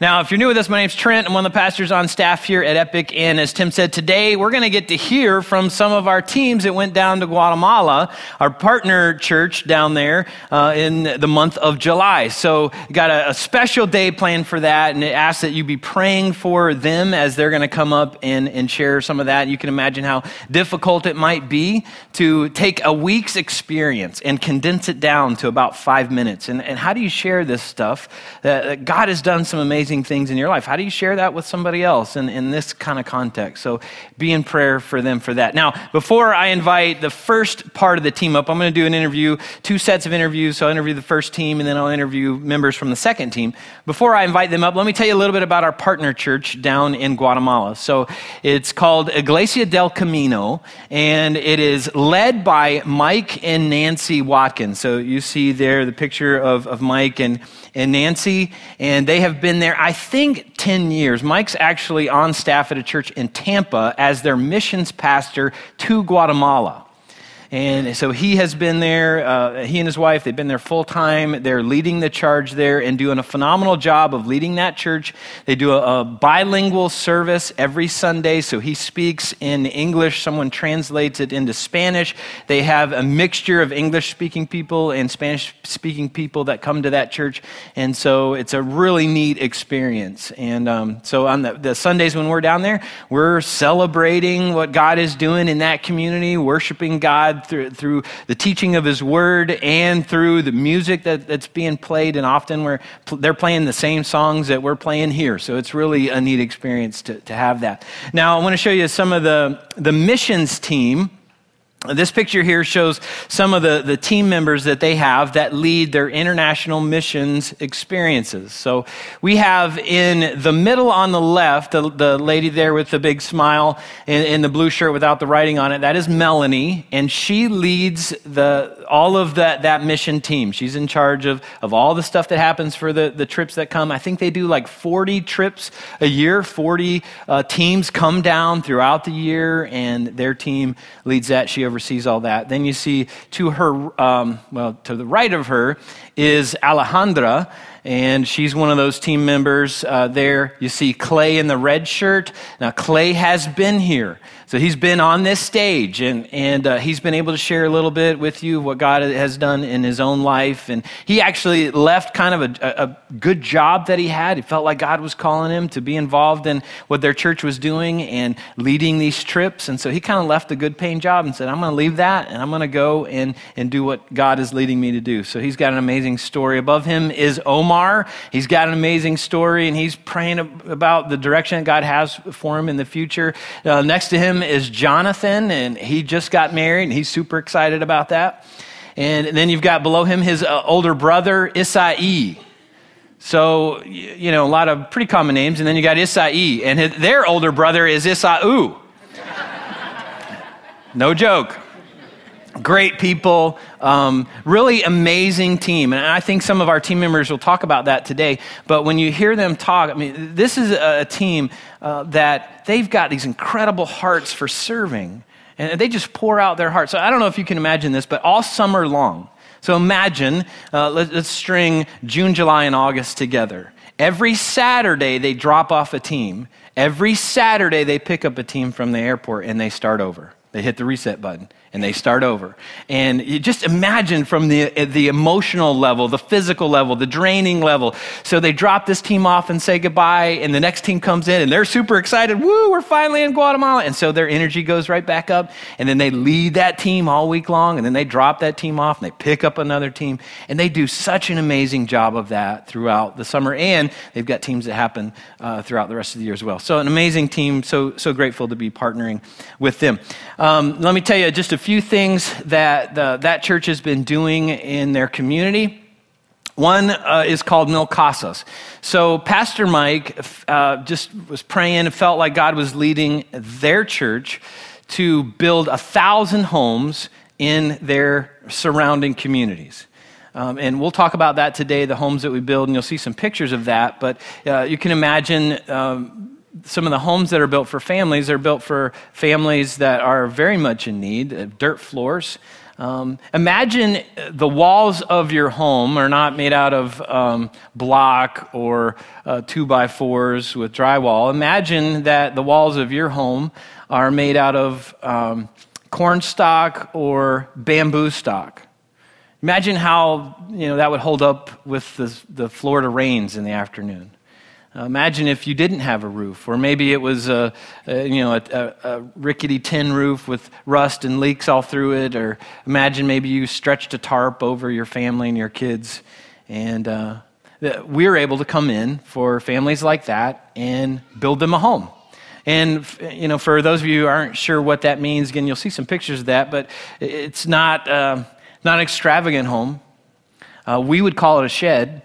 Now, if you're new with us, my name's Trent. I'm one of the pastors on staff here at Epic. And as Tim said, today we're going to get to hear from some of our teams that went down to Guatemala, our partner church down there uh, in the month of July. So, got a, a, special day planned for that. And it asks that you be praying for them as they're going to come up and, and share some of that. You can imagine how difficult it might be to take a week's experience and condense it down to about five minutes. And, and how do you share this stuff? Uh, God has done some amazing amazing things in your life. How do you share that with somebody else in, in this kind of context? So be in prayer for them for that. Now, before I invite the first part of the team up, I'm going to do an interview, two sets of interviews. So I'll interview the first team and then I'll interview members from the second team. Before I invite them up, let me tell you a little bit about our partner church down in Guatemala. So it's called Iglesia del Camino and it is led by Mike and Nancy Watkins. So you see there the picture of, of Mike and and Nancy, and they have been there, I think, 10 years. Mike's actually on staff at a church in Tampa as their missions pastor to Guatemala. And so he has been there, uh, he and his wife, they've been there full time. They're leading the charge there and doing a phenomenal job of leading that church. They do a, a bilingual service every Sunday. So he speaks in English, someone translates it into Spanish. They have a mixture of English speaking people and Spanish speaking people that come to that church. And so it's a really neat experience. And um, so on the, the Sundays when we're down there, we're celebrating what God is doing in that community, worshiping God through, through the teaching of His Word and through the music that, that's being played. And often we're, they're playing the same songs that we're playing here. So it's really a neat experience to, to have that. Now, I want to show you some of the, the missions team this picture here shows some of the, the team members that they have that lead their international missions experiences. So we have in the middle on the left, the, the lady there with the big smile in, the blue shirt without the writing on it, that is Melanie, and she leads the, all of that, that mission team. She's in charge of, of all the stuff that happens for the, the trips that come. I think they do like 40 trips a year, 40 uh, teams come down throughout the year, and their team leads that. She oversees all that. Then you see to her, um, well, to the right of her is Alejandra, and she's one of those team members uh, there. You see Clay in the red shirt. Now, Clay has been here. So he's been on this stage and, and uh, he's been able to share a little bit with you what God has done in his own life. And he actually left kind of a, a, good job that he had. He felt like God was calling him to be involved in what their church was doing and leading these trips. And so he kind of left a good paying job and said, I'm going to leave that and I'm going to go and, and do what God is leading me to do. So he's got an amazing story. Above him is Omar. He's got an amazing story and he's praying about the direction that God has for him in the future. Uh, next to him, is Jonathan, and he just got married, and he's super excited about that. And then you've got below him his uh, older brother, Isai. So, you know, a lot of pretty common names. And then you got Isai, and his, their older brother is Isau. no joke great people, um, really amazing team. And I think some of our team members will talk about that today. But when you hear them talk, I mean, this is a team uh, that they've got these incredible hearts for serving. And they just pour out their hearts. So I don't know if you can imagine this, but all summer long. So imagine, uh, let, let's string June, July, and August together. Every Saturday, they drop off a team. Every Saturday, they pick up a team from the airport and they start over. They hit the reset button and they start over. And you just imagine from the, the emotional level, the physical level, the draining level. So they drop this team off and say goodbye, and the next team comes in and they're super excited. Woo, we're finally in Guatemala. And so their energy goes right back up. And then they lead that team all week long, and then they drop that team off and they pick up another team. And they do such an amazing job of that throughout the summer. And they've got teams that happen uh, throughout the rest of the year as well. So an amazing team. So, so grateful to be partnering with them. Um, let me tell you just a few things that the, that church has been doing in their community. One uh, is called Mil Casas. So Pastor Mike uh, just was praying, and felt like God was leading their church to build a thousand homes in their surrounding communities. Um, and we'll talk about that today, the homes that we build, and you'll see some pictures of that. But uh, you can imagine um, some of the homes that are built for families are built for families that are very much in need of dirt floors. Um, imagine the walls of your home are not made out of um, block or uh, two by fours with drywall. Imagine that the walls of your home are made out of um, corn stalk or bamboo stock. Imagine how you know, that would hold up with the, the Florida rains in the afternoon. Uh, imagine if you didn't have a roof, or maybe it was a, a you know a, a, rickety tin roof with rust and leaks all through it. Or imagine maybe you stretched a tarp over your family and your kids, and uh, we're able to come in for families like that and build them a home. And you know, for those of you who aren't sure what that means, again, you'll see some pictures of that, but it's not uh, not an extravagant home. Uh, we would call it a shed.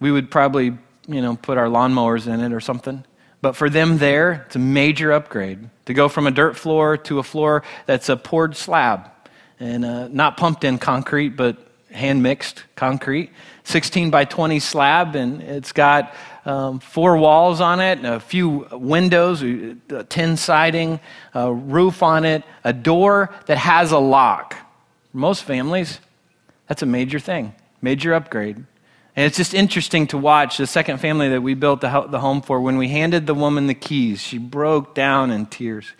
We would probably you know, put our lawnmowers in it or something. But for them there, it's a major upgrade to go from a dirt floor to a floor that's a poured slab and uh, not pumped in concrete, but hand mixed concrete. 16 by 20 slab, and it's got um, four walls on it, a few windows, tin siding, a roof on it, a door that has a lock. For most families, that's a major thing, major upgrade. And it's just interesting to watch the second family that we built the home for. When we handed the woman the keys, she broke down in tears.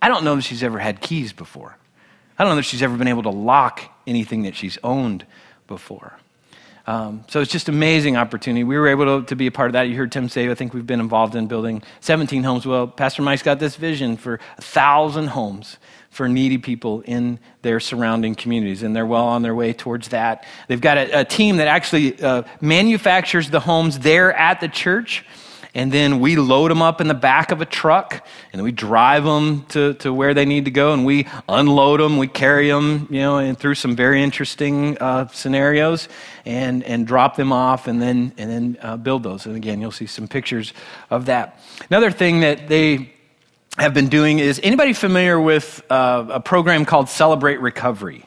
I don't know that she's ever had keys before. I don't know that she's ever been able to lock anything that she's owned before. Um, so it's just amazing opportunity. We were able to, to, be a part of that. You heard Tim say, I think we've been involved in building 17 homes. Well, Pastor Mike's got this vision for a thousand homes for needy people in their surrounding communities, and they're well on their way towards that. They've got a, a team that actually uh, manufactures the homes there at the church and then we load them up in the back of a truck and we drive them to, to where they need to go and we unload them we carry them you know and through some very interesting uh, scenarios and, and drop them off and then, and then uh, build those and again you'll see some pictures of that another thing that they have been doing is anybody familiar with uh, a program called Celebrate Recovery?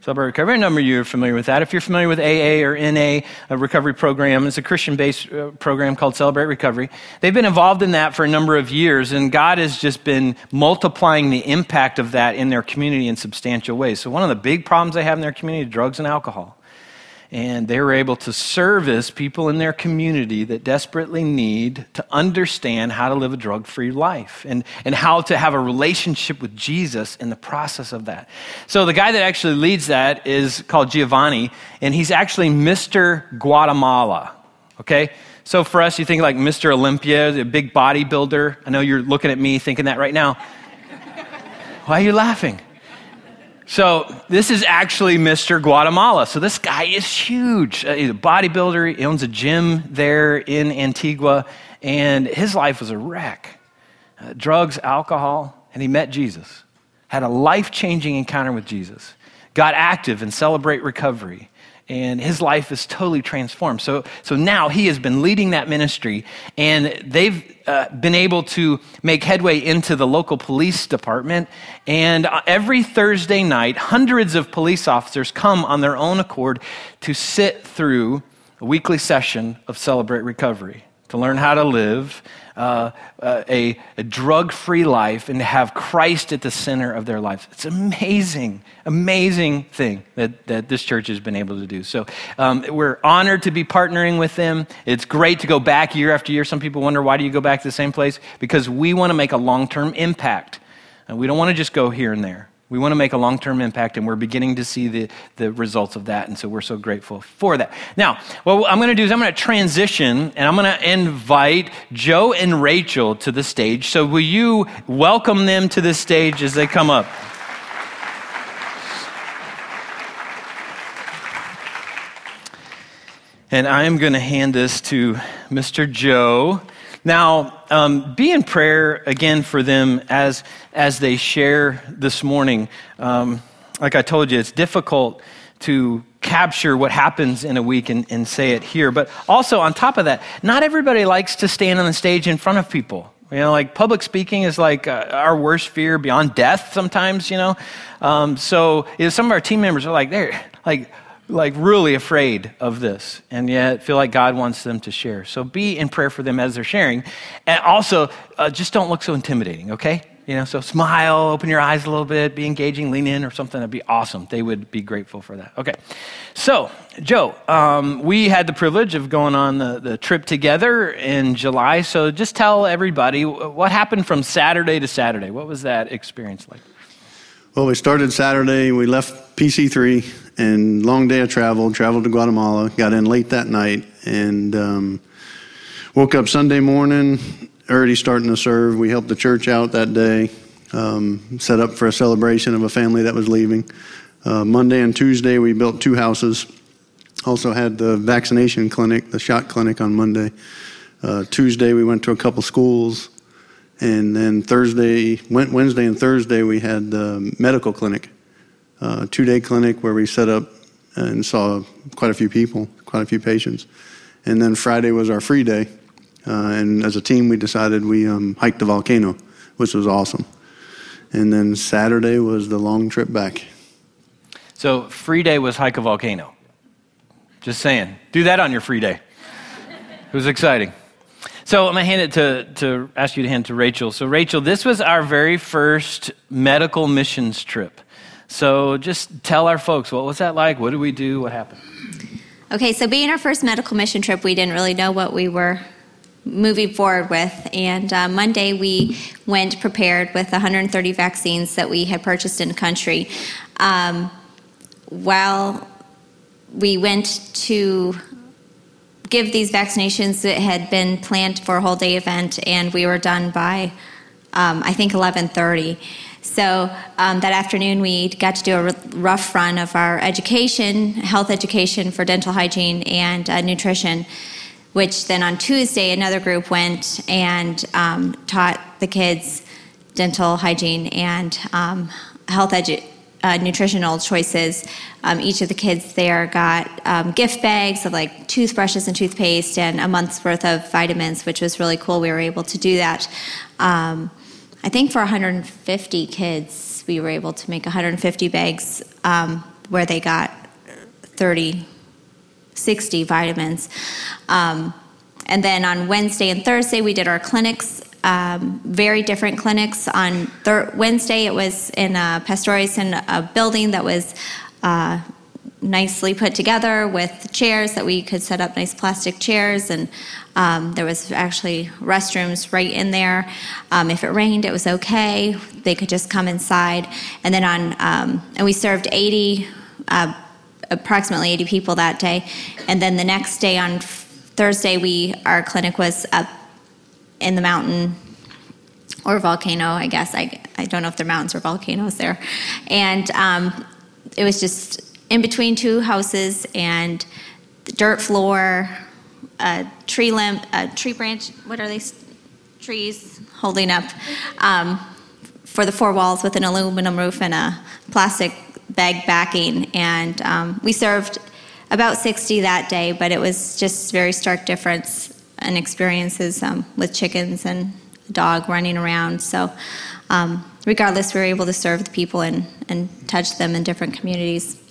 Celebrate Recovery. A number of you are familiar with that. If you're familiar with AA or NA, a recovery program, it's a Christian based uh, program called Celebrate Recovery. They've been involved in that for a number of years, and God has just been multiplying the impact of that in their community in substantial ways. So, one of the big problems they have in their community drugs and alcohol and they were able to service people in their community that desperately need to understand how to live a drug free life and, and how to have a relationship with Jesus in the process of that. So, the guy that actually leads that is called Giovanni, and he's actually Mr. Guatemala. Okay? So, for us, you think like Mr. Olympia, a big bodybuilder. I know you're looking at me thinking that right now. Why are you laughing? So this is actually Mr. Guatemala. So this guy is huge. Uh, he's a bodybuilder. He owns a gym there in Antigua, and his life was a wreck. Uh, drugs, alcohol, and he met Jesus. Had a life-changing encounter with Jesus. Got active and celebrate recovery and his life is totally transformed. So, so now he has been leading that ministry, and they've uh, been able to make headway into the local police department. And uh, every Thursday night, hundreds of police officers come on their own accord to sit through a weekly session of Celebrate Recovery to learn how to live uh, a, a drug free life and to have Christ at the center of their lives. It's amazing, amazing thing that, that this church has been able to do. So um, we're honored to be partnering with them. It's great to go back year after year. Some people wonder why do you go back to the same place? Because we want to make a long term impact. And we don't want to just go here and there. We want to make a long term impact, and we're beginning to see the, the results of that. And so we're so grateful for that. Now, what I'm going to do is I'm going to transition and I'm going to invite Joe and Rachel to the stage. So, will you welcome them to the stage as they come up? And I am going to hand this to Mr. Joe. Now, um, be in prayer again for them as, as they share this morning. Um, like I told you, it's difficult to capture what happens in a week and, and say it here. But also, on top of that, not everybody likes to stand on the stage in front of people. You know, like public speaking is like uh, our worst fear beyond death sometimes, you know. Um, so you know, some of our team members are like, they're like, like really afraid of this and yet feel like God wants them to share. So be in prayer for them as they're sharing. And also, uh, just don't look so intimidating, okay? You know, so smile, open your eyes a little bit, be engaging, lean in or something. That'd be awesome. They would be grateful for that. Okay. So, Joe, um, we had the privilege of going on the, the trip together in July. So just tell everybody what happened from Saturday to Saturday. What was that experience like? Well, we started Saturday. We left PC3 and long day of travel, traveled to Guatemala, got in late that night, and um, woke up Sunday morning, already starting to serve. We helped the church out that day, um, set up for a celebration of a family that was leaving. Uh, Monday and Tuesday, we built two houses. Also had the vaccination clinic, the shot clinic on Monday. Uh, Tuesday, we went to a couple schools. And then Thursday, Wednesday and Thursday, we had the medical clinic, uh, two day clinic where we set up and saw quite a few people, quite a few patients. And then Friday was our free day. Uh, and as a team, we decided we um, hiked the volcano, which was awesome. And then Saturday was the long trip back. So, free day was hike a volcano. Just saying. Do that on your free day. It was exciting. So I'm going to hand it to, to ask you to hand to Rachel. So, Rachel, this was our very first medical missions trip. So just tell our folks, what was that like? What did we do? What happened? Okay, so being our first medical mission trip, we didn't really know what we were moving forward with. And uh, Monday we went prepared with 130 vaccines that we had purchased in the country. Um, while we went to give these vaccinations, it had been planned for a whole day event, and we were done by um, I think 11:30. So um, that afternoon, we got to do a rough run of our education, health education for dental hygiene and uh, nutrition which then on Tuesday, another group went and um, taught the kids dental hygiene and um, health edu- uh, nutritional choices. Um, each of the kids there got um, gift bags of like toothbrushes and toothpaste and a month's worth of vitamins, which was really cool. We were able to do that. I think for 150 kids, we were able to make 150 bags um, where they got 30 60 vitamins. Um, and then on Wednesday and Thursday, we did our clinics, um, very different clinics. On thir- Wednesday, it was in a Pastores in a building that was uh, nicely put together with chairs that we could set up nice plastic chairs and um, there was actually restrooms right in there um, if it rained it was okay they could just come inside and then on um, and we served 80 uh, approximately 80 people that day. And then the next day on Thursday, we our clinic was up in the mountain or volcano, I guess. I, I don't know if they're mountains or volcanoes there. And um, it was just in between two houses and dirt floor, a tree limb, a tree branch. What are these trees holding up um, for the four walls with an aluminum roof and a plastic bag backing, and um, we served about 60 that day, but it was just very stark difference and experiences um, with chickens and a dog running around. So, um, regardless, we were able to serve the people and, and touch them in different communities.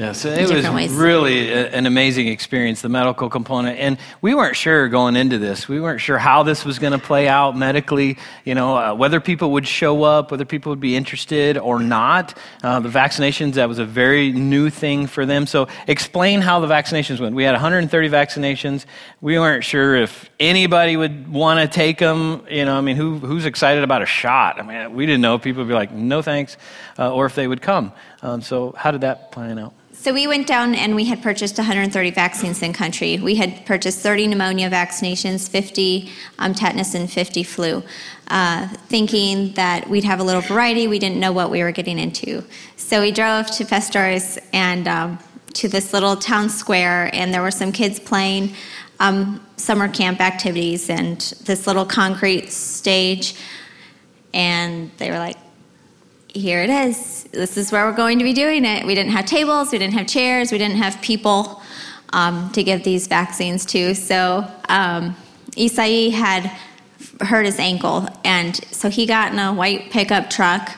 Yeah, so it was ways. really a, an amazing experience, the medical component. And we weren't sure going into this. We weren't sure how this was going to play out medically, you know, uh, whether people would show up, whether people would be interested or not. Uh, the vaccinations, that was a very new thing for them. So explain how the vaccinations went. We had 130 vaccinations. We weren't sure if anybody would want to take them. You know, I mean, who, who's excited about a shot? I mean, we didn't know. People would be like, no thanks, uh, or if they would come. Um, so how did that plan out? So we went down and we had purchased 130 vaccines in country. We had purchased 30 pneumonia vaccinations, 50 um, tetanus, and 50 flu, uh, thinking that we'd have a little variety. We didn't know what we were getting into. So we drove to Pastores and um, to this little town square, and there were some kids playing um, summer camp activities and this little concrete stage. And they were like, here it is. This is where we're going to be doing it. We didn't have tables, we didn't have chairs, we didn't have people um, to give these vaccines to. So um, Isai had hurt his ankle, and so he got in a white pickup truck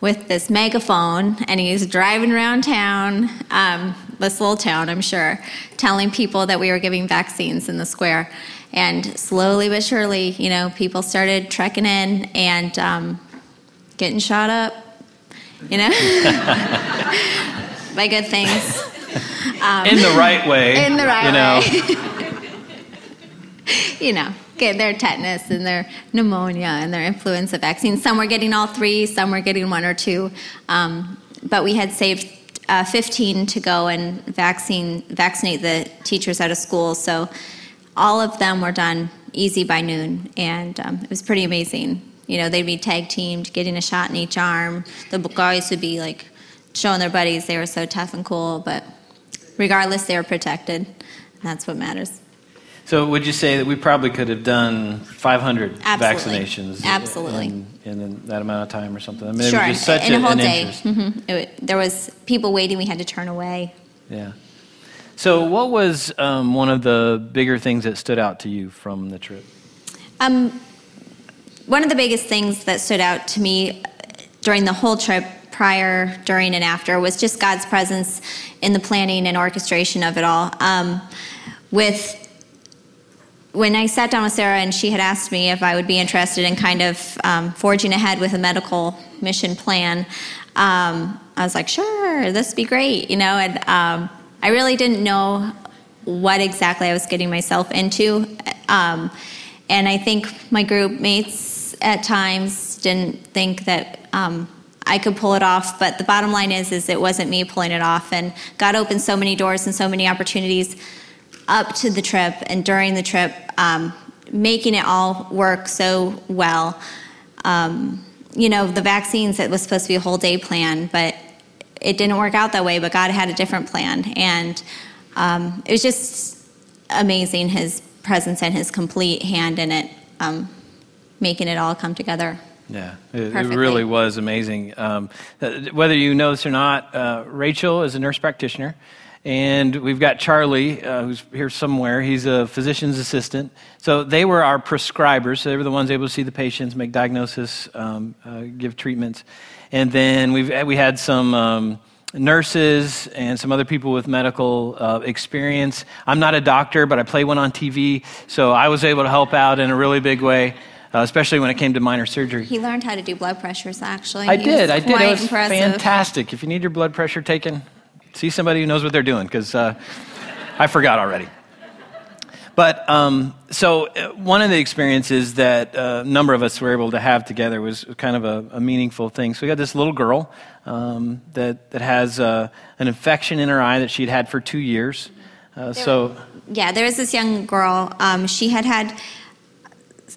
with this megaphone, and he's driving around town, um, this little town, I'm sure, telling people that we were giving vaccines in the square. And slowly but surely, you know, people started trekking in and um, getting shot up, you know, by good things. Um, in the right way. In the right you know. way. you know, get their tetanus and their pneumonia and their influenza vaccines. Some were getting all three, some were getting one or two. Um, but we had saved uh, 15 to go and vaccine vaccinate the teachers out of school. So all of them were done easy by noon, and um, it was pretty amazing. You know, they'd be tag teamed, getting a shot in each arm. The guys would be like showing their buddies they were so tough and cool, but regardless, they were protected. And that's what matters. So, would you say that we probably could have done 500 Absolutely. vaccinations Absolutely. In, in, that amount of time or something? I mean, sure. it was just such in a, whole an day. Mm-hmm. It, there was people waiting. We had to turn away. Yeah. So, what was um, one of the bigger things that stood out to you from the trip? Um, one of the biggest things that stood out to me during the whole trip, prior, during, and after, was just God's presence in the planning and orchestration of it all. Um, with when I sat down with Sarah and she had asked me if I would be interested in kind of um, forging ahead with a medical mission plan, um, I was like, sure, this would be great, you know. And um, I really didn't know what exactly I was getting myself into. Um, and I think my group mates at times didn't think that um, I could pull it off. But the bottom line is, is it wasn't me pulling it off. And God opened so many doors and so many opportunities up to the trip and during the trip, um, making it all work so well. Um, you know, the vaccines, it was supposed to be a whole day plan, but it didn't work out that way, but God had a different plan. And um, it was just amazing his presence and his complete hand in it, um, making it all come together. Yeah, it, it, really was amazing. Um, whether you know this or not, uh, Rachel is a nurse practitioner. And we've got Charlie, uh, who's here somewhere. He's a physician's assistant. So they were our prescribers. So they were the ones able to see the patients, make diagnosis, um, uh, give treatments. And then we've, we had some um, nurses and some other people with medical uh, experience. I'm not a doctor, but I play one on TV. So I was able to help out in a really big way. Uh, especially when it came to minor surgery. He learned how to do blood pressures, actually. I he did. I did. It was impressive. fantastic. If you need your blood pressure taken, See somebody who knows what they're doing, because uh, I forgot already. But um, so uh, one of the experiences that a number of us were able to have together was kind of a, a meaningful thing. So we got this little girl um, that that has uh, an infection in her eye that she'd had for two years. Uh, so yeah, there was this young girl. Um, she had had.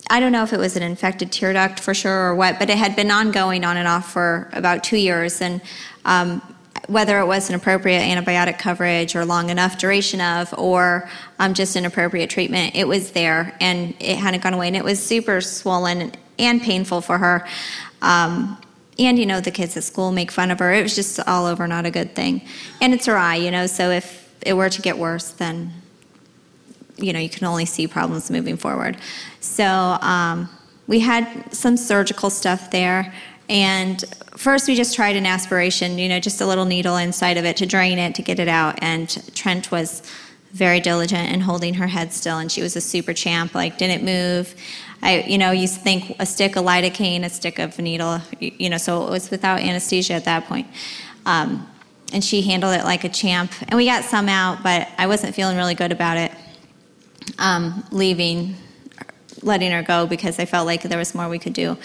I don't know if it was an infected tear duct for sure or what, but it had been ongoing on and off for about two years, and um, whether it was an appropriate antibiotic coverage or long enough duration of, or um, just an appropriate treatment, it was there and it hadn't gone away. And it was super swollen and painful for her. Um, and, you know, the kids at school make fun of her. It was just all over not a good thing. And it's her eye, you know, so if it were to get worse, then, you know, you can only see problems moving forward. So um, we had some surgical stuff there. And first, we just tried an aspiration, you know, just a little needle inside of it to drain it, to get it out. And Trent was very diligent in holding her head still, and she was a super champ, like, didn't move. I, you know, you think a stick of lidocaine, a stick of needle, you know, so it was without anesthesia at that point. Um, and she handled it like a champ. And we got some out, but I wasn't feeling really good about it. Um, leaving, letting her go because I felt like there was more we could do.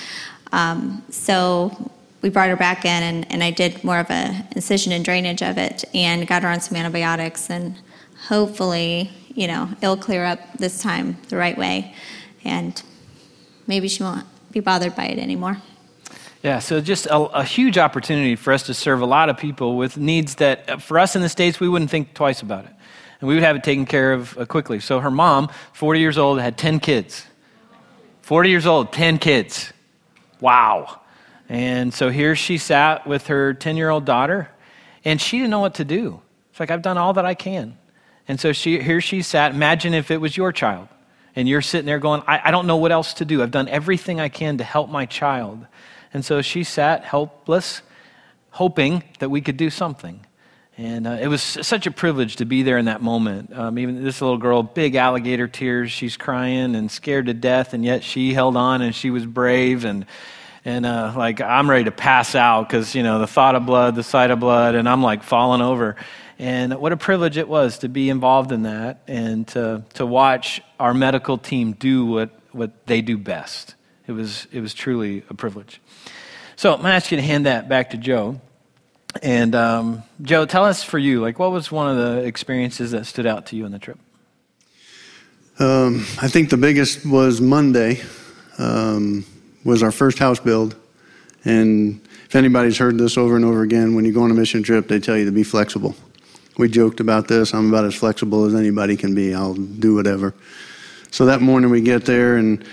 Um, so we brought her back in, and, and I did more of a incision and drainage of it, and got her on some antibiotics, and hopefully, you know, it'll clear up this time the right way, and maybe she won't be bothered by it anymore. Yeah, so just a, a, huge opportunity for us to serve a lot of people with needs that, uh, for us in the States, we wouldn't think twice about it. And we would have it taken care of uh, quickly. So her mom, 40 years old, had 10 kids. 40 years old, 10 kids. Wow. And so here she sat with her 10 year old daughter, and she didn't know what to do. It's like, I've done all that I can. And so she, here she sat. Imagine if it was your child, and you're sitting there going, I, I don't know what else to do. I've done everything I can to help my child. And so she sat helpless, hoping that we could do something. And uh, it was such a privilege to be there in that moment. Um, even this little girl, big alligator tears, she's crying and scared to death, and yet she held on and she was brave. And, and uh, like, I'm ready to pass out because, you know, the thought of blood, the sight of blood, and I'm like falling over. And what a privilege it was to be involved in that and to, to watch our medical team do what, what they do best. It was, it was truly a privilege. So I'm going to ask you to hand that back to Joe. And um, Joe, tell us for you, like, what was one of the experiences that stood out to you on the trip? Um, I think the biggest was Monday. Um, was our first house build, and if anybody's heard this over and over again, when you go on a mission trip, they tell you to be flexible. We joked about this. I'm about as flexible as anybody can be. I'll do whatever. So that morning we get there and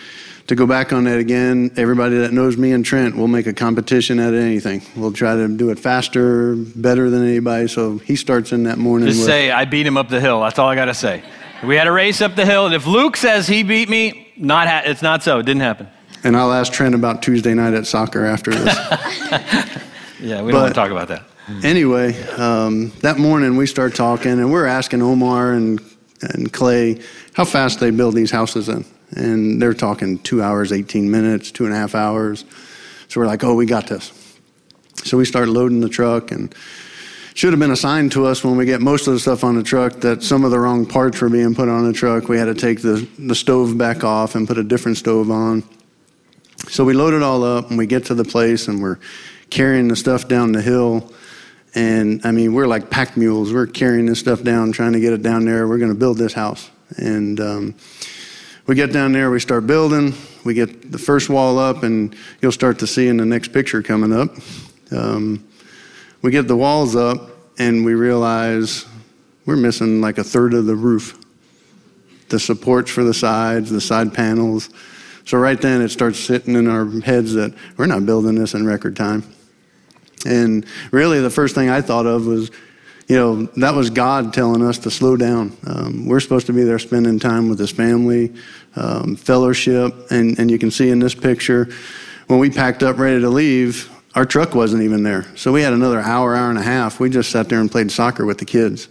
to go back on that again, everybody that knows me and Trent will make a competition at anything. We'll try to do it faster, better than anybody. So he starts in that morning. Just with, say, I beat him up the hill. That's all I got to say. We had a race up the hill. And if Luke says he beat me, not ha- it's not so. It didn't happen. And I'll ask Trent about Tuesday night at soccer after this. yeah, we don't want to talk about that. Anyway, um, that morning we start talking, and we're asking Omar and, and Clay how fast they build these houses in and they're talking two hours, 18 minutes, two and a half hours. So we're like, oh, we got this. So we start loading the truck, and should have been assigned to us when we get most of the stuff on the truck that some of the wrong parts were being put on the truck. We had to take the, the stove back off and put a different stove on. So we load it all up, and we get to the place, and we're carrying the stuff down the hill. And I mean, we're like pack mules. We're carrying this stuff down, trying to get it down there. We're going to build this house. And um, we get down there, we start building, we get the first wall up, and you'll start to see in the next picture coming up. Um, we get the walls up, and we realize we're missing like a third of the roof. The supports for the sides, the side panels. So right then it starts sitting in our heads that we're not building this in record time. And really the first thing I thought of was you know, that was God telling us to slow down. Um, we're supposed to be there spending time with His family, um, fellowship, and, and you can see in this picture, when we packed up ready to leave, our truck wasn't even there. So we had another hour, hour and a half. We just sat there and played soccer with the kids.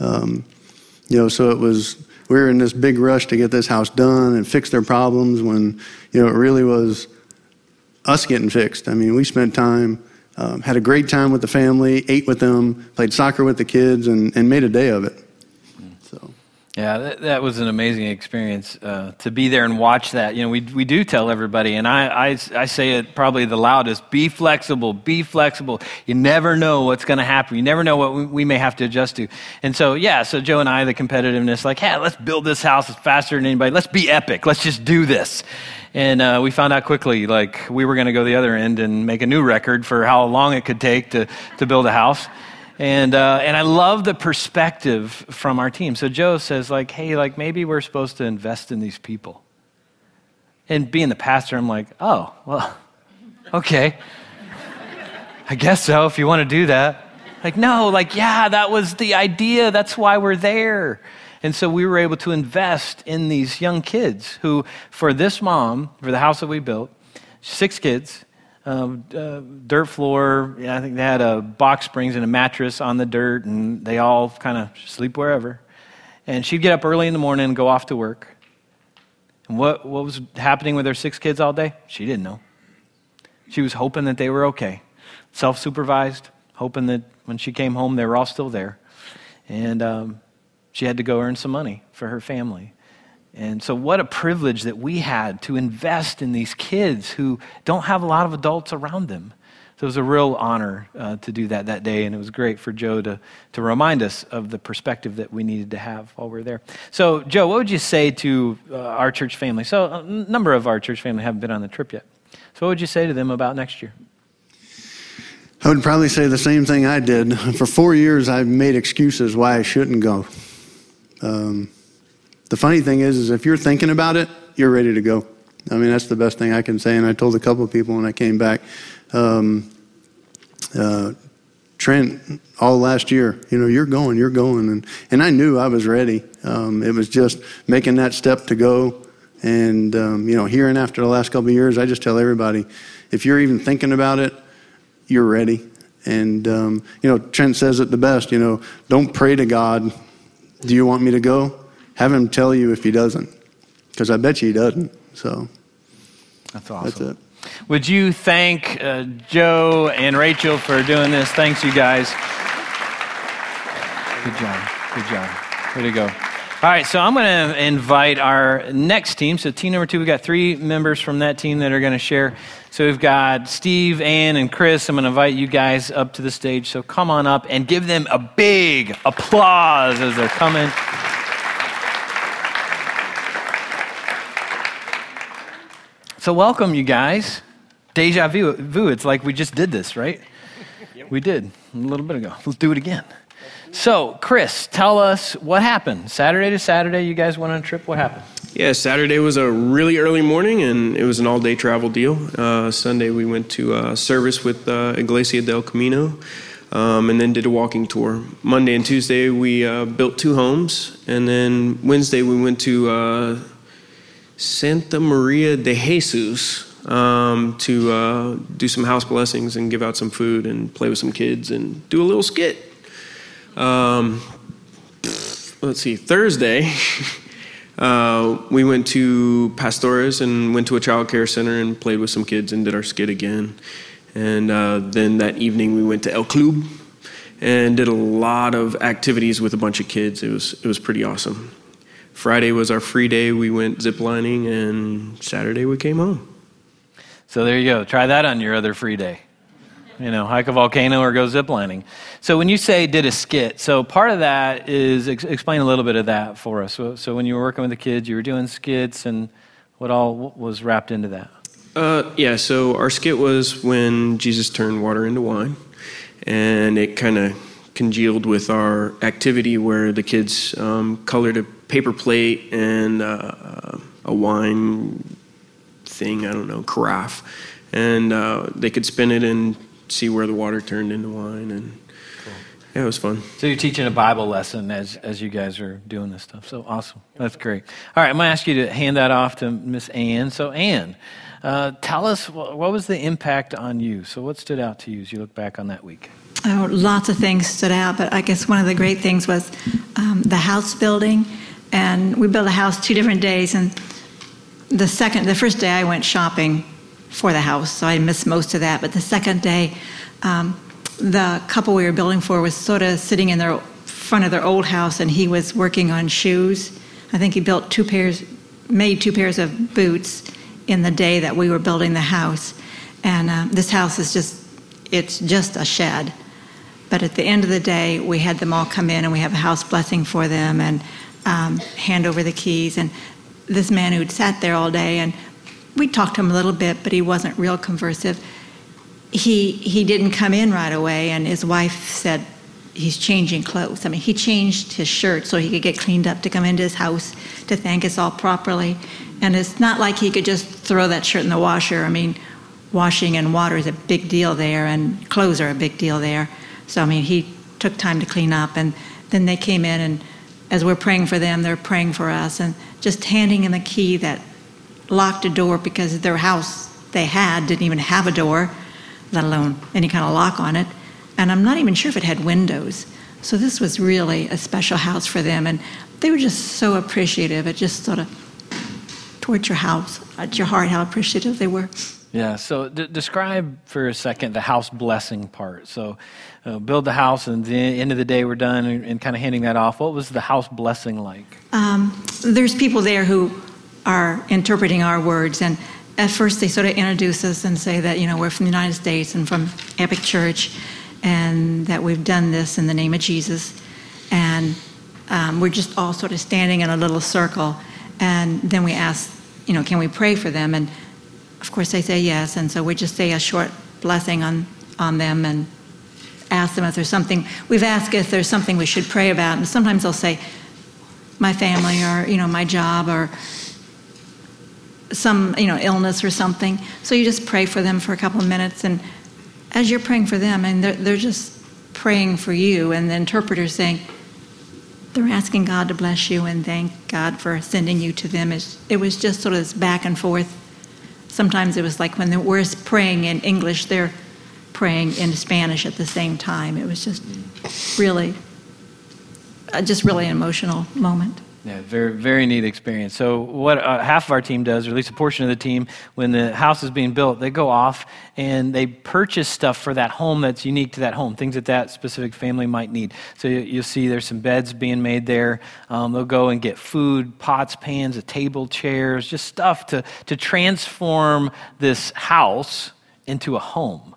Um, you know, so it was, we were in this big rush to get this house done and fix their problems when, you know, it really was us getting fixed. I mean, we spent time um, had a great time with the family, ate with them, played soccer with the kids, and, and made a day of it. Yeah, that, that was an amazing experience uh, to be there and watch that. You know, we, we do tell everybody, and I, I, I say it probably the loudest be flexible, be flexible. You never know what's going to happen. You never know what we, we, may have to adjust to. And so, yeah, so Joe and I, the competitiveness, like, hey, let's build this house faster than anybody. Let's be epic. Let's just do this. And uh, we found out quickly, like, we were going to go the other end and make a new record for how long it could take to, to build a house. And, uh, and I love the perspective from our team. So Joe says, like, hey, like, maybe we're supposed to invest in these people. And being the pastor, I'm like, oh, well, okay. I guess so, if you want to do that. Like, no, like, yeah, that was the idea. That's why we're there. And so we were able to invest in these young kids who, for this mom, for the house that we built, six kids, um, uh, dirt floor. I think they had a box springs and a mattress on the dirt, and they all kind of sleep wherever. And she'd get up early in the morning and go off to work. And what, what was happening with her six kids all day? She didn't know. She was hoping that they were okay, self supervised, hoping that when she came home, they were all still there. And um, she had to go earn some money for her family. And so, what a privilege that we had to invest in these kids who don't have a lot of adults around them. So, it was a real honor uh, to do that that day, and it was great for Joe to, to remind us of the perspective that we needed to have while we are there. So, Joe, what would you say to uh, our church family? So, a number of our church family haven't been on the trip yet. So, what would you say to them about next year? I would probably say the same thing I did. For four years, I've made excuses why I shouldn't go. Um, the funny thing is, is if you're thinking about it, you're ready to go. I mean, that's the best thing I can say. And I told a couple of people when I came back, um, uh, Trent, all last year, you know, you're going, you're going. And, and I knew I was ready. Um, it was just making that step to go. And, um, you know, here and after the last couple of years, I just tell everybody if you're even thinking about it, you're ready. And, um, you know, Trent says it the best, you know, don't pray to God, do you want me to go? Have him tell you if he doesn't, because I bet you he doesn't. So That's awesome. that's it. Would you thank uh, Joe and Rachel for doing this? Thanks, you guys. Good job. Good job. Way to go. All right, so I'm going to invite our next team. So, team number two, we've got three members from that team that are going to share. So, we've got Steve, Ann, and Chris. I'm going to invite you guys up to the stage. So, come on up and give them a big applause as they're coming. So, welcome, you guys. Deja vu. vu. It's like we just did this, right? We did a little bit ago. Let's do it again. So, Chris, tell us what happened. Saturday to Saturday, you guys went on a trip. What happened? Yeah, Saturday was a really early morning, and it was an all-day travel deal. Uh, Sunday we went to uh, service with uh, Iglesia del Camino, um, and then did a walking tour. Monday and Tuesday we uh, built two homes, and then Wednesday we went to uh, Santa Maria de Jesus um, to uh, do some house blessings and give out some food and play with some kids and do a little skit. Um, let's see, Thursday. Uh, we went to Pastores and went to a child care center and played with some kids and did our skit again. And uh, then that evening we went to El Club and did a lot of activities with a bunch of kids. It was it was pretty awesome. Friday was our free day. We went ziplining, and Saturday we came home. So, there you go. Try that on your other free day. You know, hike a volcano or go ziplining. So, when you say did a skit, so part of that is ex- explain a little bit of that for us. So, so, when you were working with the kids, you were doing skits, and what all was wrapped into that? Uh, yeah, so our skit was when Jesus turned water into wine, and it kind of congealed with our activity where the kids um, colored a paper plate and uh, a wine thing, I don't know, carafe, and uh, they could spin it and see where the water turned into wine, and yeah, it was fun. So you're teaching a Bible lesson as, as you guys are doing this stuff. So awesome. That's great. All right, I'm going to ask you to hand that off to Miss Ann. So, Ann, uh, tell us what, what was the impact on you? So, what stood out to you as you look back on that week? Oh, lots of things stood out, but I guess one of the great things was um, the house building. And we built a house two different days. And the second, the first day I went shopping for the house, so I missed most of that. But the second day, um, the couple we were building for was sort of sitting in their front of their old house, and he was working on shoes. I think he built two pairs, made two pairs of boots in the day that we were building the house. And um, this house is just, it's just a shed. But at the end of the day, we had them all come in and we have a house blessing for them and um, hand over the keys. And this man who'd sat there all day, and we talked to him a little bit, but he wasn't real conversive. He, he didn't come in right away, and his wife said he's changing clothes. I mean, he changed his shirt so he could get cleaned up to come into his house to thank us all properly. And it's not like he could just throw that shirt in the washer. I mean, washing and water is a big deal there, and clothes are a big deal there. So, I mean, he took time to clean up, and then they came in, and as we're praying for them, they're praying for us, and just handing him a key that locked a door because their house they had didn't even have a door, let alone any kind of lock on it. And I'm not even sure if it had windows. So this was really a special house for them, and they were just so appreciative. It just sort of towards your house, at your heart, how appreciative they were. Yeah, so d- describe for a second the house blessing part. So, uh, build the house, and the end of the day, we're done, and, and kind of handing that off. What was the house blessing like? Um, there's people there who are interpreting our words, and at first they sort of introduce us and say that you know we're from the United States and from Epic Church, and that we've done this in the name of Jesus, and um, we're just all sort of standing in a little circle, and then we ask, you know, can we pray for them? And of course they say yes, and so we just say a short blessing on on them and ask them if there's something. We've asked if there's something we should pray about, and sometimes they'll say my family or you know my job or some you know illness or something. So you just pray for them for a couple of minutes and as you're praying for them and they're, they're just praying for you and the interpreter's saying they're asking god to bless you and thank god for sending you to them. It's- it was just sort of this back and forth sometimes it was like when we're praying in english they're praying in Spanish at the same time. It was just really, uh, just really an emotional moment. Yeah, very, very neat experience. So, what uh, half of our team does, or at least a portion of the team, when the house is being built, they go off and they purchase stuff for that home that's unique to that home, things that that specific family might need. So, you, will see there's some beds being made there. Um, they'll go and get food, pots, pans, a table, chairs, just stuff to, to transform this house into a home.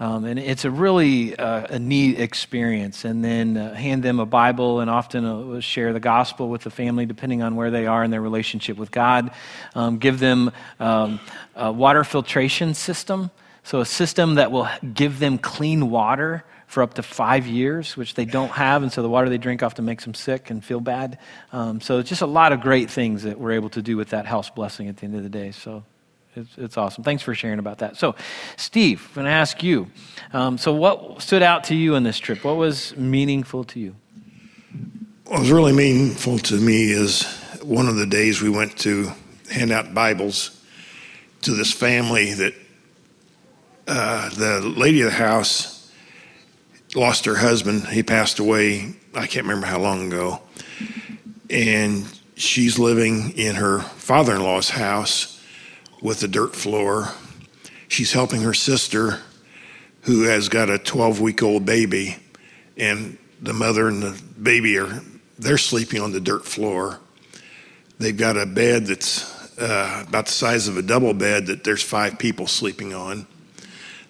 Um, and it's a really uh, a neat experience. And then uh, hand them a Bible and often uh, share the gospel with the family, depending on where they are in their relationship with God. Um, give them um, a water filtration system, so a system that will give them clean water for up to five years, which they don't have, and so the water they drink often makes them sick and feel bad. Um, so it's just a lot of great things that we're able to do with that house blessing at the end of the day. So it's, it's awesome. Thanks for sharing about that. So, Steve, I'm going to ask you. Um, so, what stood out to you in this trip? What was meaningful to you? What was really meaningful to me is one of the days we went to hand out Bibles to this family that uh, the lady of the house lost her husband. He passed away, I can't remember how long ago. And she's living in her father in law's house with a dirt floor. She's helping her sister, who has got a 12 week old baby, and the mother and the baby are they're sleeping on the dirt floor. They've got a bed that's uh, about the size of a double bed that there's five people sleeping on.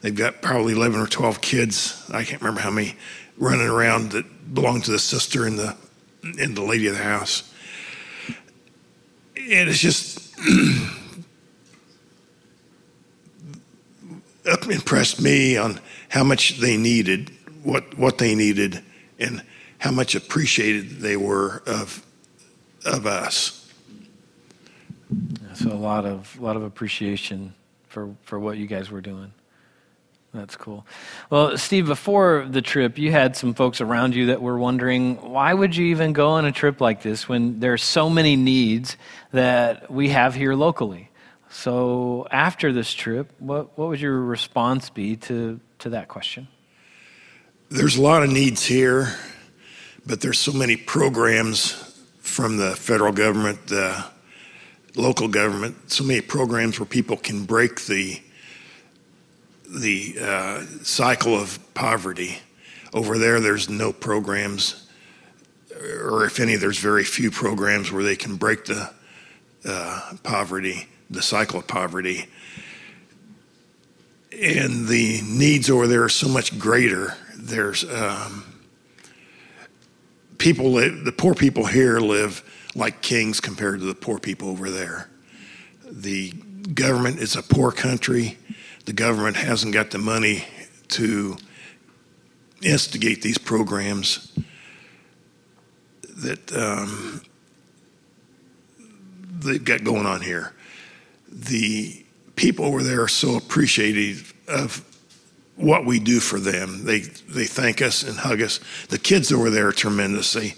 They've got probably 11 or 12 kids. I can't remember how many running around that belong to the sister and the and the lady of the house. And it's just impressed me on how much they needed, what, what they needed, and how much appreciated they were of, of us. So a lot of, a lot of appreciation for, for what you guys were doing. That's cool. Well, Steve, before the trip, you had some folks around you that were wondering why would you even go on a trip like this when there are so many needs that we have here locally? So, after this trip, what, what would your response be to, to that question? There's a lot of needs here, but there's so many programs from the federal government, the local government, so many programs where people can break the the uh, cycle of poverty. Over there, there's no programs, or if any, there's very few programs where they can break the uh, poverty the cycle of poverty. And the needs over there are so much greater. There's um, people, the poor people here live like kings compared to the poor people over there. The government is a poor country. The government hasn't got the money to instigate these programs that um, they've got going on here the people over there are so appreciative of what we do for them. They they thank us and hug us. The kids over there are tremendous. They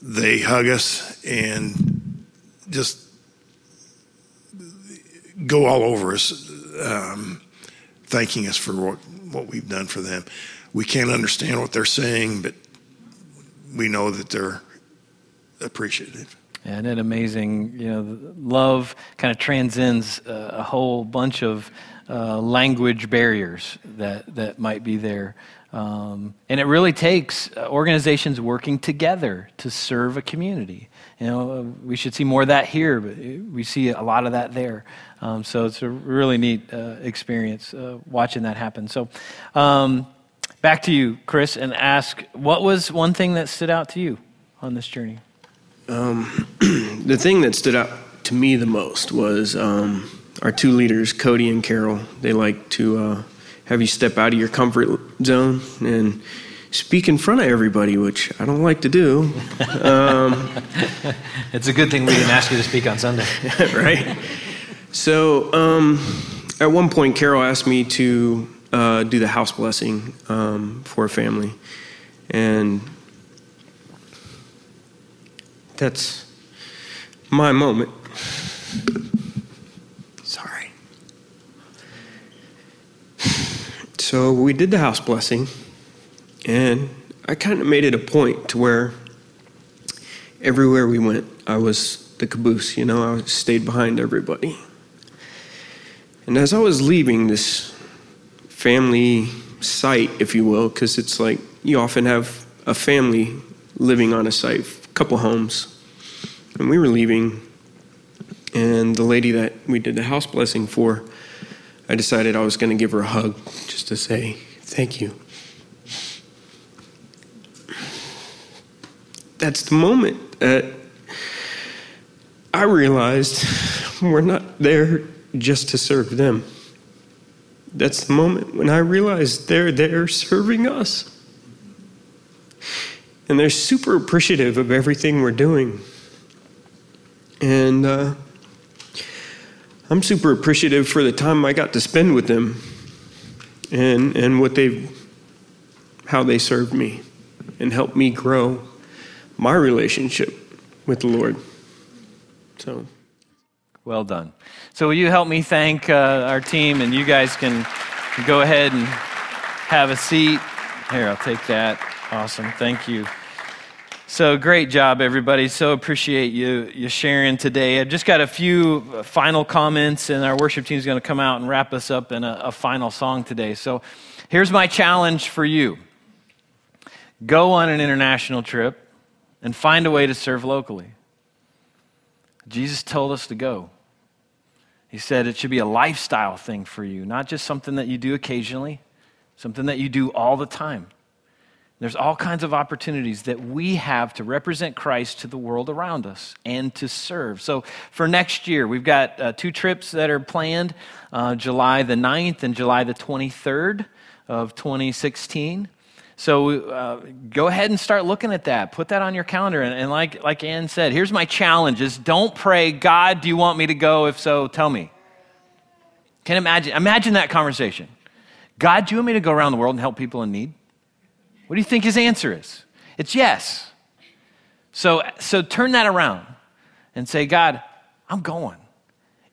they hug us and just go all over us, um, thanking us for what what we've done for them. We can't understand what they're saying, but we know that they're appreciative. And it amazing? You know, love kind of transcends a whole bunch of uh, language barriers that, that might be there. Um, and it really takes uh, organizations working together to serve a community. You know, uh, we should see more of that here, but we see a lot of that there. Um, so it's a really neat uh, experience uh, watching that happen. So, um, back to you, Chris, and ask what was one thing that stood out to you on this journey? Um, the thing that stood out to me the most was um, our two leaders, Cody and Carol. They like to uh, have you step out of your comfort zone and speak in front of everybody, which I don't like to do. Um, it's a good thing we didn't ask you to speak on Sunday. right? So um, at one point, Carol asked me to uh, do the house blessing um, for a family. And that's my moment. Sorry. so we did the house blessing, and I kind of made it a point to where everywhere we went, I was the caboose, you know, I stayed behind everybody. And as I was leaving this family site, if you will, because it's like you often have a family living on a site, couple homes. And we were leaving, and the lady that we did the house blessing for, I decided I was going to give her a hug just to say thank you. That's the moment that I realized we're not there just to serve them. That's the moment when I realized they're there serving us. And they're super appreciative of everything we're doing. And uh, I'm super appreciative for the time I got to spend with them and, and what they've, how they served me and helped me grow my relationship with the Lord. So. Well done. So, will you help me thank uh, our team, and you guys can go ahead and have a seat. Here, I'll take that. Awesome. Thank you. So great job, everybody. So appreciate you you sharing today. I've just got a few final comments, and our worship team is going to come out and wrap us up in a, a final song today. So here's my challenge for you: go on an international trip and find a way to serve locally. Jesus told us to go. He said it should be a lifestyle thing for you, not just something that you do occasionally, something that you do all the time. There's all kinds of opportunities that we have to represent Christ to the world around us and to serve. So, for next year, we've got uh, two trips that are planned uh, July the 9th and July the 23rd of 2016. So, uh, go ahead and start looking at that. Put that on your calendar. And, and like, like Ann said, here's my challenge is don't pray, God, do you want me to go? If so, tell me. Can imagine, imagine that conversation. God, do you want me to go around the world and help people in need? What do you think his answer is? It's yes. So, so turn that around and say, God, I'm going.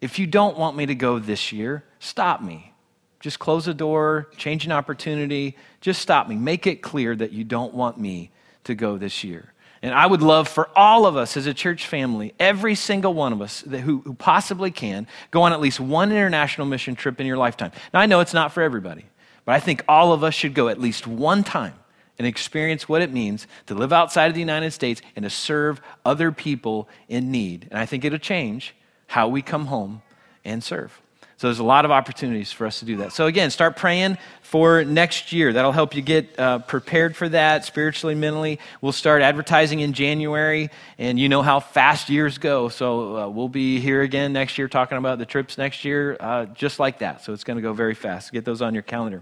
If you don't want me to go this year, stop me. Just close the door, change an opportunity. Just stop me. Make it clear that you don't want me to go this year. And I would love for all of us as a church family, every single one of us who, who possibly can, go on at least one international mission trip in your lifetime. Now, I know it's not for everybody, but I think all of us should go at least one time and experience what it means to live outside of the United States and to serve other people in need. And I think it'll change how we come home and serve. So there's a lot of opportunities for us to do that. So again, start praying for next year. That'll help you get uh, prepared for that spiritually, mentally. We'll start advertising in January, and you know how fast years go. So uh, we'll be here again next year talking about the trips next year, uh, just like that. So it's going to go very fast. Get those on your calendar.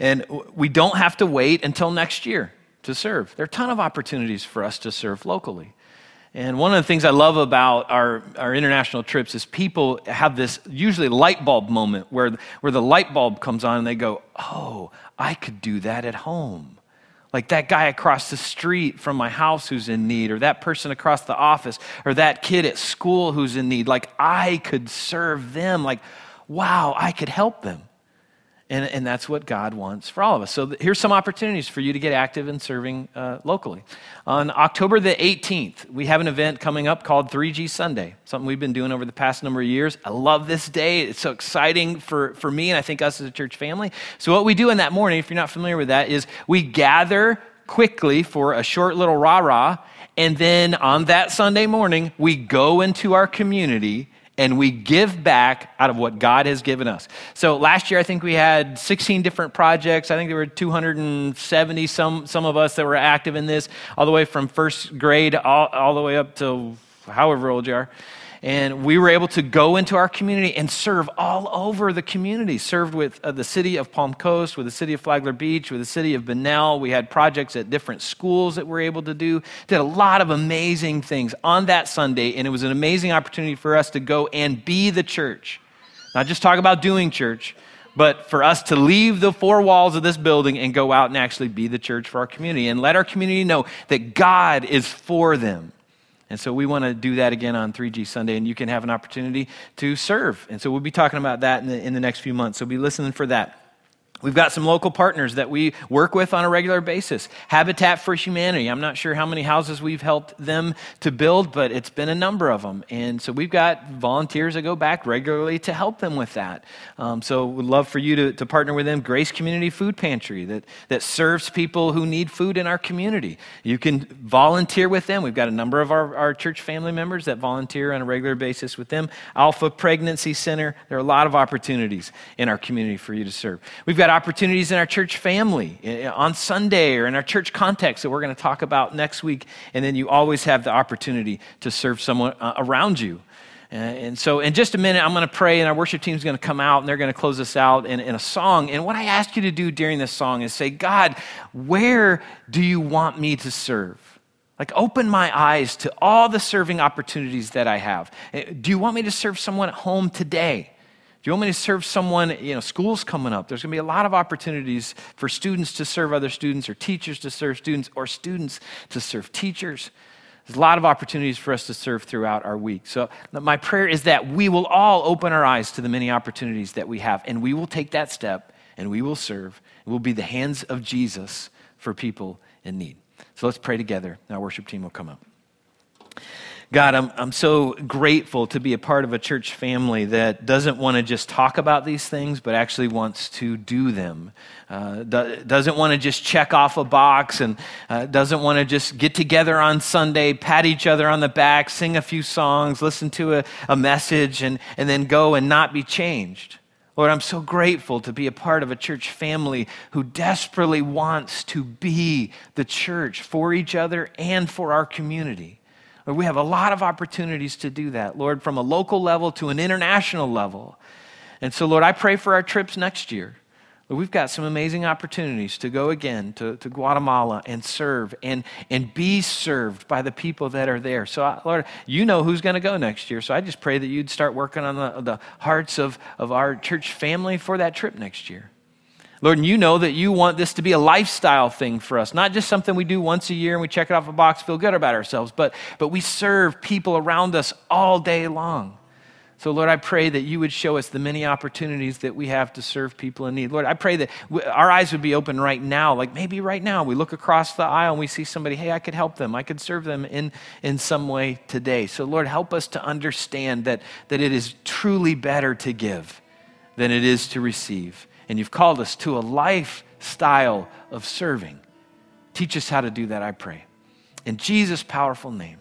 And we don't have to wait until next year to serve. There are a ton of opportunities for us to serve locally. And one of the things I love about our, our international trips is people have this usually light bulb moment where, where the light bulb comes on and they go, Oh, I could do that at home. Like that guy across the street from my house who's in need, or that person across the office, or that kid at school who's in need. Like I could serve them. Like, wow, I could help them. And, and that's what God wants for all of us. So here's some opportunities for you to get active in serving uh, locally. On October the 18th, we have an event coming up called 3G Sunday, something we've been doing over the past number of years. I love this day. It's so exciting for, for me and I think us as a church family. So, what we do in that morning, if you're not familiar with that, is we gather quickly for a short little rah rah. And then on that Sunday morning, we go into our community and we give back out of what God has given us. So last year, I think we had 16 different projects. I think there were 270 some, some of us that were active in this, all the way from first grade all, all the way up to however old you are. And we were able to go into our community and serve all over the community. Served with uh, the city of Palm Coast, with the city of Flagler Beach, with the city of Bunnell. We had projects at different schools that we were able to do. Did a lot of amazing things on that Sunday, and it was an amazing opportunity for us to go and be the church. Not just talk about doing church, but for us to leave the four walls of this building and go out and actually be the church for our community and let our community know that God is for them. And so we want to do that again on 3G Sunday, and you can have an opportunity to serve. And so we'll be talking about that in the, in the next few months. So be listening for that. We've got some local partners that we work with on a regular basis. Habitat for Humanity. I'm not sure how many houses we've helped them to build, but it's been a number of them. And so we've got volunteers that go back regularly to help them with that. Um, so we'd love for you to, to partner with them. Grace Community Food Pantry that, that serves people who need food in our community. You can volunteer with them. We've got a number of our, our church family members that volunteer on a regular basis with them. Alpha Pregnancy Center. There are a lot of opportunities in our community for you to serve. We've got opportunities in our church family eh, on Sunday or in our church context that we're going to talk about next week. And then you always have the opportunity to serve someone uh, around you. And so, in just a minute, I'm going to pray, and our worship team is going to come out, and they're going to close us out in, in, a song. And what I ask you to do during this song is say, God, where do you want me to serve? Like, open my eyes to all the serving opportunities that I have. Eh, do you want me to serve someone at home today? Do you want me to serve someone? You know, school's coming up. There's going to be a lot of opportunities for students to serve other students, or teachers to serve students, or students to serve teachers. There's a lot of opportunities for us to serve throughout our week. So, my prayer is that we will all open our eyes to the many opportunities that we have, and we will take that step and we will serve. We'll be the hands of Jesus for people in need. So, let's pray together. Our worship team will come up. God, I'm, I'm so grateful to be a part of a church family that doesn't want to just talk about these things, but actually wants to do them. Uh, doesn't want to just check off a box and uh, doesn't want to just get together on Sunday, pat each other on the back, sing a few songs, listen to a, a message, and, and then go and not be changed. Lord, I'm so grateful to be a part of a church family who desperately wants to be the church for each other and for our community. We have a lot of opportunities to do that, Lord, from a local level to an international level. And so, Lord, I pray for our trips next year. Lord, We've got some amazing opportunities to go again to, to Guatemala and serve and, and be served by the people that are there. So, Lord, you know who's going to go next year. So I just pray that you'd start working on the, the hearts of, of our church family for that trip next year. Lord, you know that you want this to be a lifestyle thing for us, not just something we do once a year and we check it off a box, feel good about ourselves, but, but we serve people around us all day long. So, Lord, I pray that you would show us the many opportunities that we have to serve people in need. Lord, I pray that our eyes would be open right now. Like maybe right now, we look across the aisle and we see somebody, hey, I could help them. I could serve them in, in some way today. So, Lord, help us to understand that, that it is truly better to give than it is to receive and you've called us to a lifestyle of serving. Teach us how to do that, I pray. In Jesus' powerful name,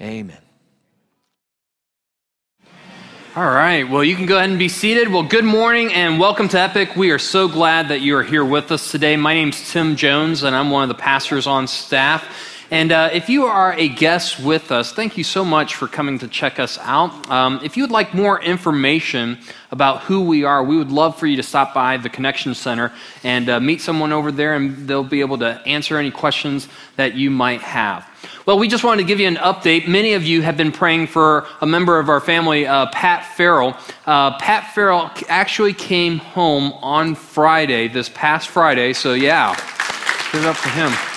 amen. All right. Well, you can go ahead and be seated. Well, good morning and welcome to Epic. We are so glad that you are here with us today. My name's Tim Jones, and I'm one of the pastors on staff. And uh, if you are a guest with us, thank you so much for coming to check us out. Um, if you would like more information about who we are, we would love for you to stop by the Connection Center and uh, meet someone over there, and they'll be able to answer any questions that you might have. Well, we just wanted to give you an update. Many of you have been praying for a member of our family, uh, Pat Farrell. Uh, Pat Farrell actually came home on Friday, this past Friday, so yeah, give it up for him.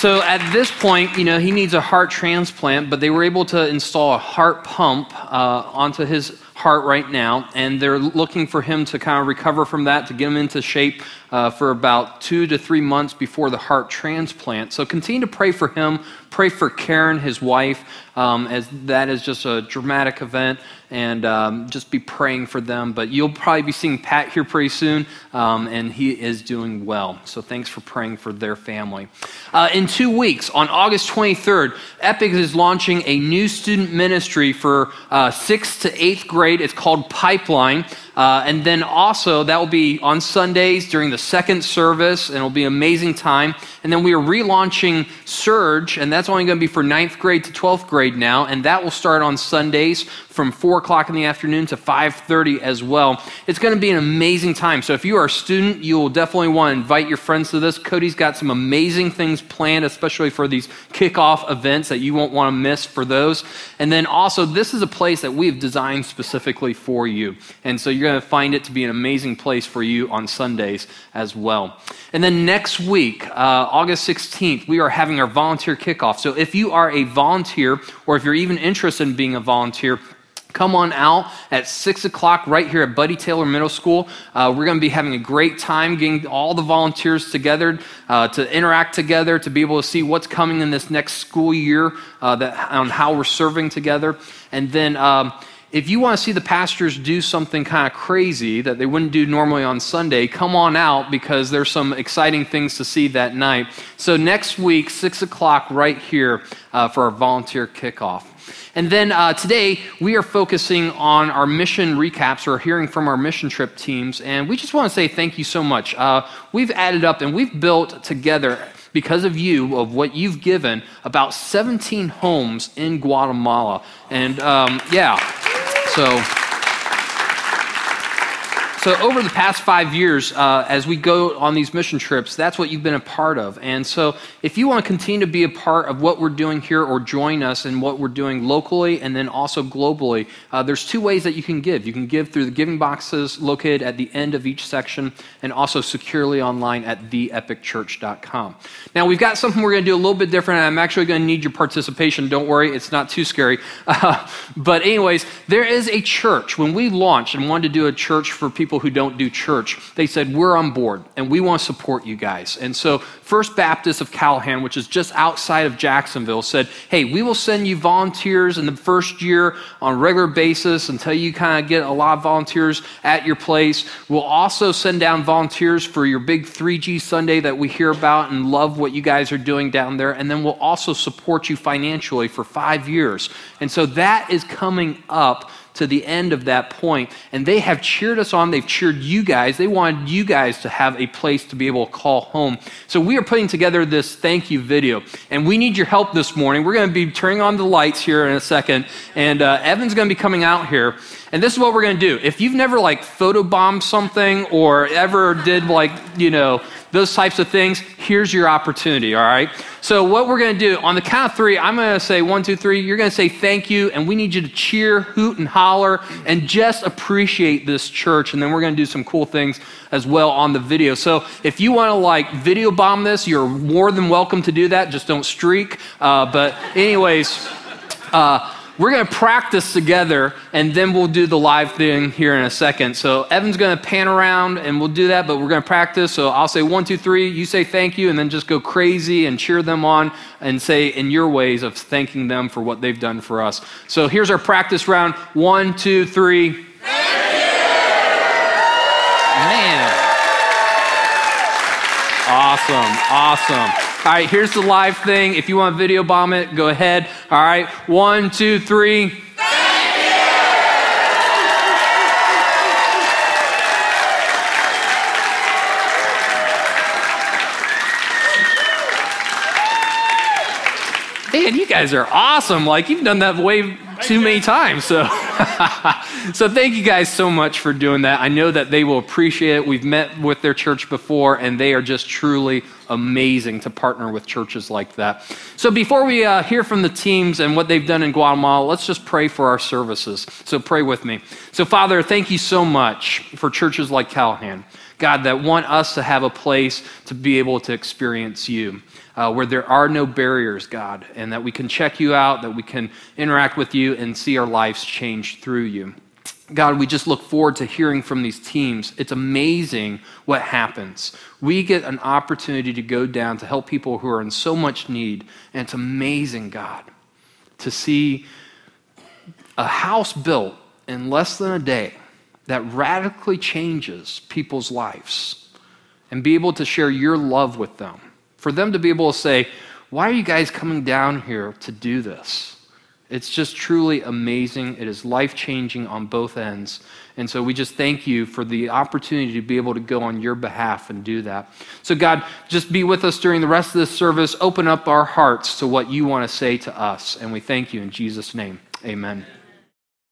So at this point, you know, he needs a heart transplant, but they were able to install a heart pump uh, onto his heart right now, and they're looking for him to kind of recover from that, to get him into shape uh, for about two to three months before the heart transplant. So continue to pray for him. Pray for Karen, his wife, um, as that is just a dramatic event, and um, just be praying for them. But you'll probably be seeing Pat here pretty soon, um, and he is doing well. So thanks for praying for their family. Uh, in two weeks, on August 23rd, Epic is launching a new student ministry for uh, sixth to eighth grade. It's called Pipeline. Uh, and then also, that will be on Sundays during the second service, and it'll be an amazing time. And then we are relaunching Surge, and that's only going to be for ninth grade to 12th grade now, and that will start on Sundays from 4 o'clock in the afternoon to 5.30 as well. It's going to be an amazing time. So if you are a student, you will definitely want to invite your friends to this. Cody's got some amazing things planned, especially for these kickoff events that you won't want to miss for those. And then also, this is a place that we've designed specifically for you. And so you're going to find it to be an amazing place for you on Sundays as well. And then next week, uh, August 16th, we are having our volunteer kickoff. So if you are a volunteer or if you're even interested in being a volunteer, Come on out at 6 o'clock right here at Buddy Taylor Middle School. Uh, we're going to be having a great time getting all the volunteers together uh, to interact together, to be able to see what's coming in this next school year uh, that, on how we're serving together. And then um, if you want to see the pastors do something kind of crazy that they wouldn't do normally on Sunday, come on out because there's some exciting things to see that night. So next week, 6 o'clock right here uh, for our volunteer kickoff. And then uh, today, we are focusing on our mission recaps or hearing from our mission trip teams. And we just want to say thank you so much. Uh, we've added up and we've built together, because of you, of what you've given, about 17 homes in Guatemala. And um, yeah, so. So, over the past five years, uh, as we go on these mission trips, that's what you've been a part of. And so, if you want to continue to be a part of what we're doing here or join us in what we're doing locally and then also globally, uh, there's two ways that you can give. You can give through the giving boxes located at the end of each section and also securely online at theepicchurch.com. Now, we've got something we're going to do a little bit different. I'm actually going to need your participation. Don't worry, it's not too scary. Uh, but, anyways, there is a church. When we launched and wanted to do a church for people, people who don't do church, they said, We're on board and we want to support you guys. And so, First Baptist of Callahan, which is just outside of Jacksonville, said, Hey, we will send you volunteers in the first year on a regular basis until you kind of get a lot of volunteers at your place. We'll also send down volunteers for your big 3G Sunday that we hear about and love what you guys are doing down there. And then we'll also support you financially for five years. And so, that is coming up to the end of that point. And they have cheered us on. They've cheered you guys. They wanted you guys to have a place to be able to call home. So we are putting together this thank you video. And we need your help this morning. We're going to be turning on the lights here in a second. And uh, Evan's going to be coming out here. And this is what we're going to do. If you've never like photobombed something or ever did like, you know, those types of things, here's your opportunity, all right? So, what we're going to do on the count of three, I'm going to say one, two, three. You're going to say thank you, and we need you to cheer, hoot, and holler, and just appreciate this church. And then we're going to do some cool things as well on the video. So, if you want to like video bomb this, you're more than welcome to do that. Just don't streak. Uh, but, anyways, uh, we're going to practice together and then we'll do the live thing here in a second. So Evan's going to pan around and we'll do that, but we're going to practice. So I'll say one, two, three. You say thank you and then just go crazy and cheer them on and say in your ways of thanking them for what they've done for us. So here's our practice round one, two, three. Man. Awesome. Awesome. All right, here's the live thing. If you want video bomb it, go ahead. All right, one, two, three. Man, you guys are awesome. Like, you've done that way too many times. So, so thank you guys so much for doing that. I know that they will appreciate it. We've met with their church before, and they are just truly amazing to partner with churches like that. So, before we uh, hear from the teams and what they've done in Guatemala, let's just pray for our services. So, pray with me. So, Father, thank you so much for churches like Callahan. God, that want us to have a place to be able to experience you uh, where there are no barriers, God, and that we can check you out, that we can interact with you and see our lives change through you. God, we just look forward to hearing from these teams. It's amazing what happens. We get an opportunity to go down to help people who are in so much need, and it's amazing, God, to see a house built in less than a day that radically changes people's lives and be able to share your love with them for them to be able to say, Why are you guys coming down here to do this? It's just truly amazing. It is life changing on both ends. And so we just thank you for the opportunity to be able to go on your behalf and do that. So, God, just be with us during the rest of this service. Open up our hearts to what you want to say to us. And we thank you in Jesus' name. Amen.